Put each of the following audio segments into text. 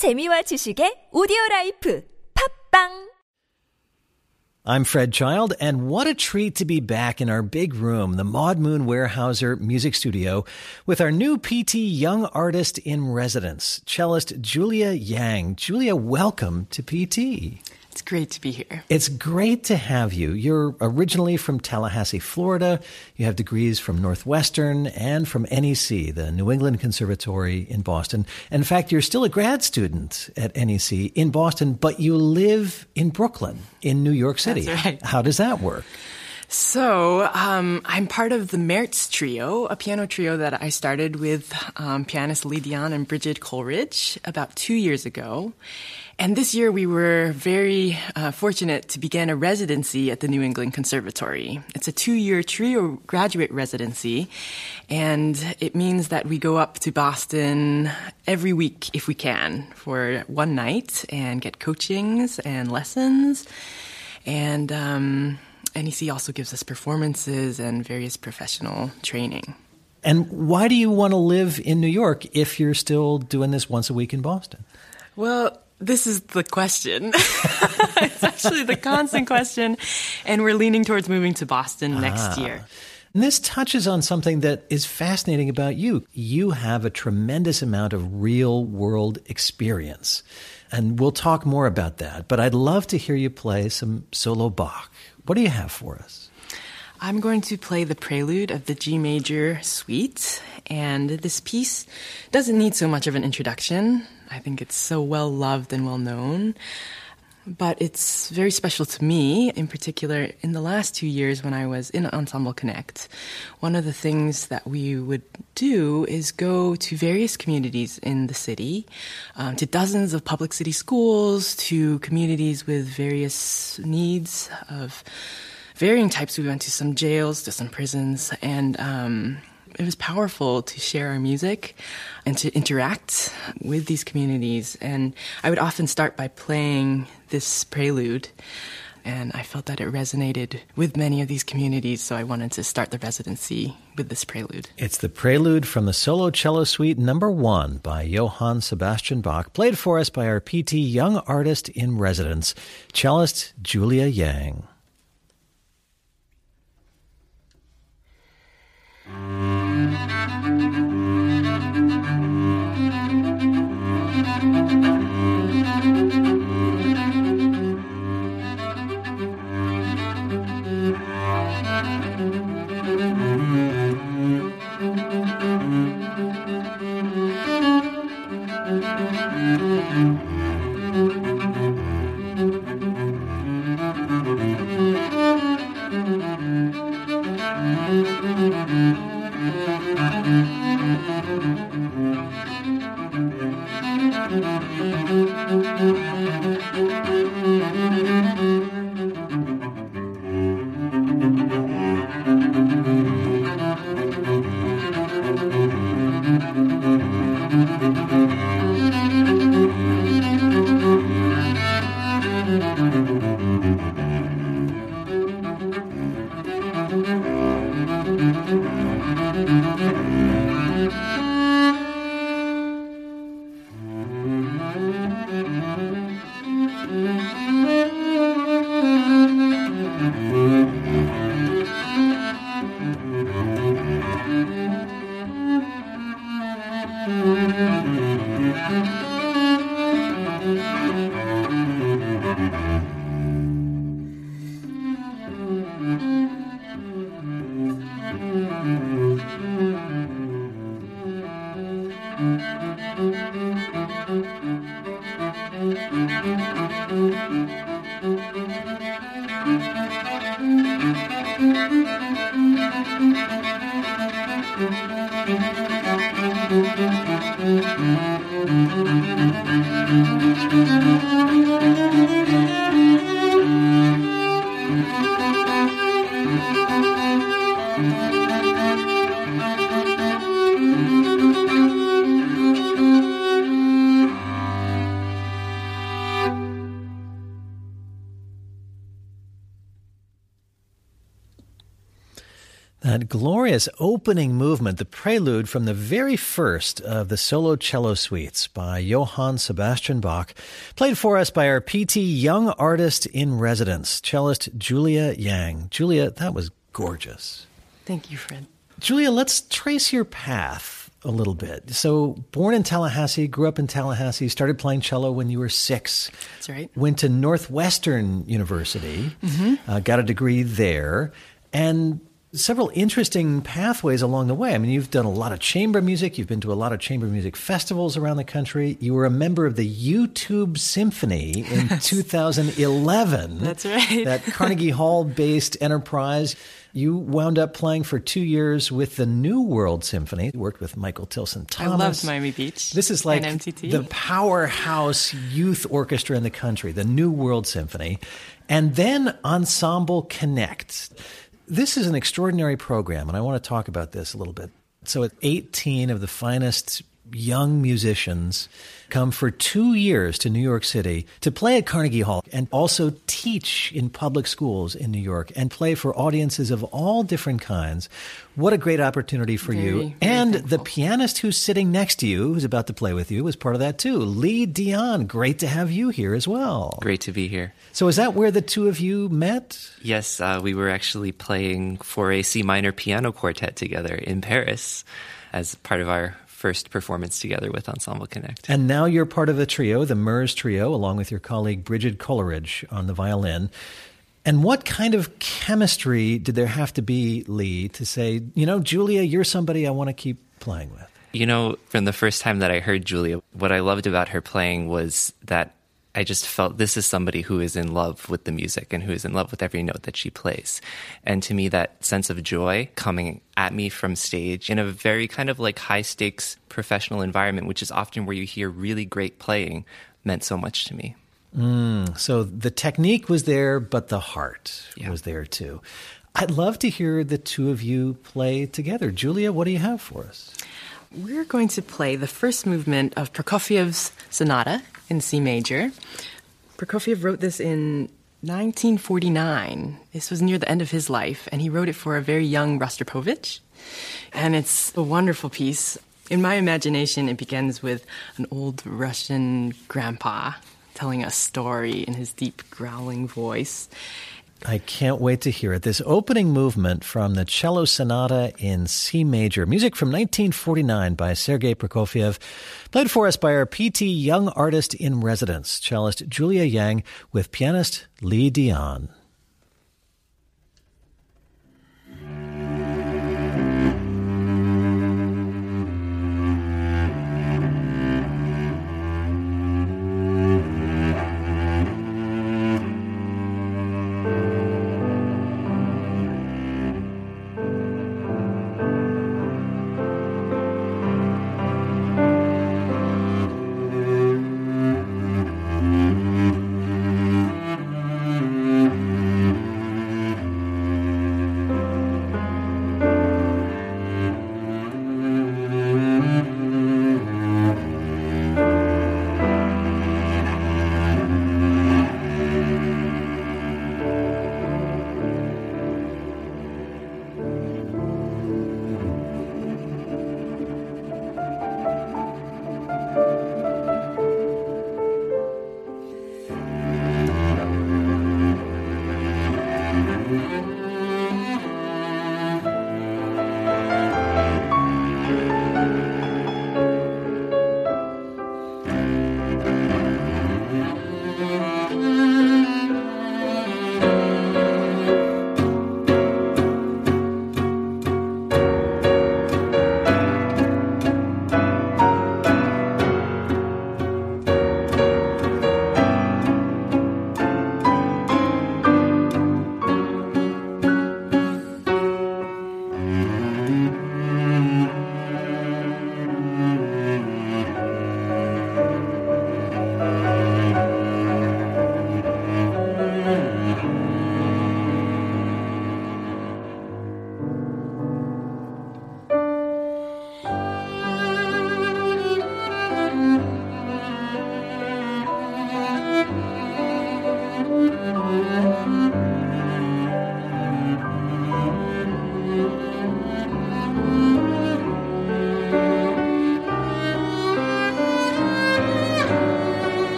재미와 지식의 오디오 라이프 팝빵 I'm Fred Child, and what a treat to be back in our big room, the Maud Moon Weyerhaeuser Music Studio, with our new PT Young Artist in Residence, cellist Julia Yang. Julia, welcome to PT. It's great to be here. It's great to have you. You're originally from Tallahassee, Florida. You have degrees from Northwestern and from NEC, the New England Conservatory in Boston. And In fact, you're still a grad student at NEC in Boston, but you live in Brooklyn, in New York City. That's right. How does that work? So, um, I'm part of the Mertz Trio, a piano trio that I started with um, pianist Lee Dionne and Bridget Coleridge about two years ago. And this year we were very uh, fortunate to begin a residency at the New England Conservatory. It's a two year trio graduate residency, and it means that we go up to Boston every week if we can for one night and get coachings and lessons. And um, NEC also gives us performances and various professional training. And why do you want to live in New York if you're still doing this once a week in Boston? Well, this is the question. it's actually the constant question. And we're leaning towards moving to Boston next ah. year. And this touches on something that is fascinating about you. You have a tremendous amount of real world experience. And we'll talk more about that. But I'd love to hear you play some solo Bach. What do you have for us? I'm going to play the prelude of the G major suite. And this piece doesn't need so much of an introduction. I think it's so well loved and well known. But it's very special to me, in particular, in the last two years when I was in Ensemble Connect. One of the things that we would do is go to various communities in the city, um, to dozens of public city schools, to communities with various needs of varying types. We went to some jails, to some prisons, and um, it was powerful to share our music and to interact with these communities. And I would often start by playing this prelude. And I felt that it resonated with many of these communities, so I wanted to start the residency with this prelude. It's the prelude from the Solo Cello Suite number one by Johann Sebastian Bach, played for us by our PT Young Artist in Residence, cellist Julia Yang. Thank you. Glorious opening movement, the prelude from the very first of the solo cello suites by Johann Sebastian Bach, played for us by our PT Young Artist in Residence, cellist Julia Yang. Julia, that was gorgeous. Thank you, Fred. Julia, let's trace your path a little bit. So, born in Tallahassee, grew up in Tallahassee, started playing cello when you were six. That's right. Went to Northwestern University, mm-hmm. uh, got a degree there, and several interesting pathways along the way. I mean, you've done a lot of chamber music, you've been to a lot of chamber music festivals around the country. You were a member of the YouTube Symphony in 2011. That's right. that Carnegie Hall based enterprise. You wound up playing for two years with the New World Symphony. You worked with Michael Tilson Thomas. I loved Miami Beach. This is like the powerhouse youth orchestra in the country, the New World Symphony. And then Ensemble Connect. This is an extraordinary program, and I want to talk about this a little bit. So, at 18 of the finest young musicians come for two years to New York City to play at Carnegie Hall and also teach in public schools in New York and play for audiences of all different kinds. What a great opportunity for very, you. Very and thankful. the pianist who's sitting next to you, who's about to play with you, was part of that too. Lee Dionne, great to have you here as well. Great to be here. So, is that where the two of you met? Yes, uh, we were actually playing for a C minor piano quartet together in Paris as part of our first performance together with Ensemble Connect. And now you're part of a trio, the Mertz Trio, along with your colleague Bridget Coleridge on the violin. And what kind of chemistry did there have to be, Lee, to say, you know, Julia, you're somebody I want to keep playing with? You know, from the first time that I heard Julia, what I loved about her playing was that I just felt this is somebody who is in love with the music and who is in love with every note that she plays. And to me, that sense of joy coming at me from stage in a very kind of like high stakes professional environment, which is often where you hear really great playing, meant so much to me. Mm, so the technique was there, but the heart yeah. was there too. I'd love to hear the two of you play together. Julia, what do you have for us? We're going to play the first movement of Prokofiev's Sonata in C major. Prokofiev wrote this in 1949. This was near the end of his life, and he wrote it for a very young Rostropovich. And it's a wonderful piece. In my imagination, it begins with an old Russian grandpa telling a story in his deep, growling voice. I can't wait to hear it. This opening movement from the Cello Sonata in C major, music from 1949 by Sergei Prokofiev, played for us by our PT Young Artist in Residence, cellist Julia Yang with pianist Lee Dionne.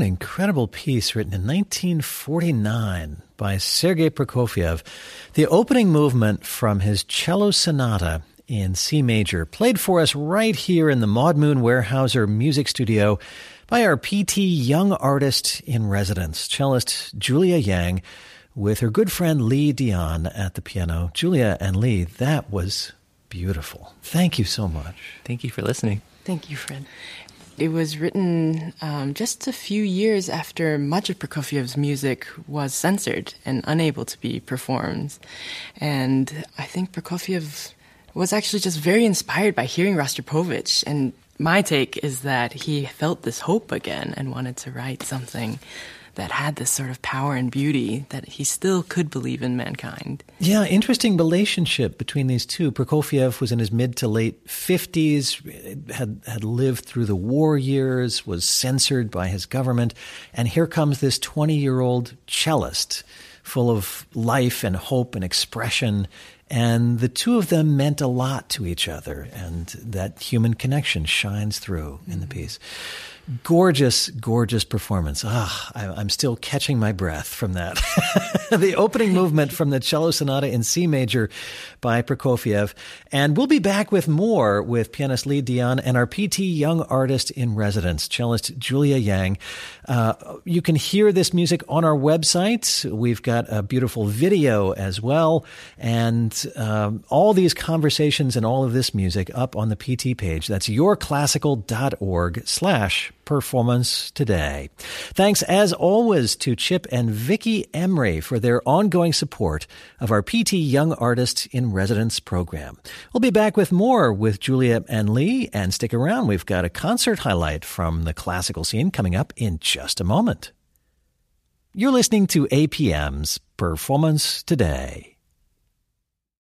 An incredible piece written in 1949 by Sergei Prokofiev. The opening movement from his cello sonata in C major, played for us right here in the Maud Moon Weyerhaeuser Music Studio by our PT Young Artist in Residence, cellist Julia Yang, with her good friend Lee Dionne at the piano. Julia and Lee, that was beautiful. Thank you so much. Thank you for listening. Thank you, Fred. It was written um, just a few years after much of Prokofiev's music was censored and unable to be performed. And I think Prokofiev was actually just very inspired by hearing Rostropovich. And my take is that he felt this hope again and wanted to write something that had this sort of power and beauty that he still could believe in mankind. Yeah, interesting relationship between these two. Prokofiev was in his mid to late 50s, had, had lived through the war years, was censored by his government, and here comes this 20 year old cellist full of life and hope and expression. And the two of them meant a lot to each other, and that human connection shines through in the mm-hmm. piece gorgeous, gorgeous performance. Ah, I, am still catching my breath from that. the opening movement from the cello sonata in C major by Prokofiev. And we'll be back with more with pianist Lee Dionne and our PT Young Artist in Residence, cellist Julia Yang. Uh, you can hear this music on our website. We've got a beautiful video as well. And um, all these conversations and all of this music up on the PT page. That's yourclassical.org slash performance today. Thanks as always to Chip and Vicky Emery for their ongoing support of our PT Young Artist in Residence program. We'll be back with more with Julia and Lee and stick around. We've got a concert highlight from the classical scene coming up in just a moment. You're listening to APM's Performance Today.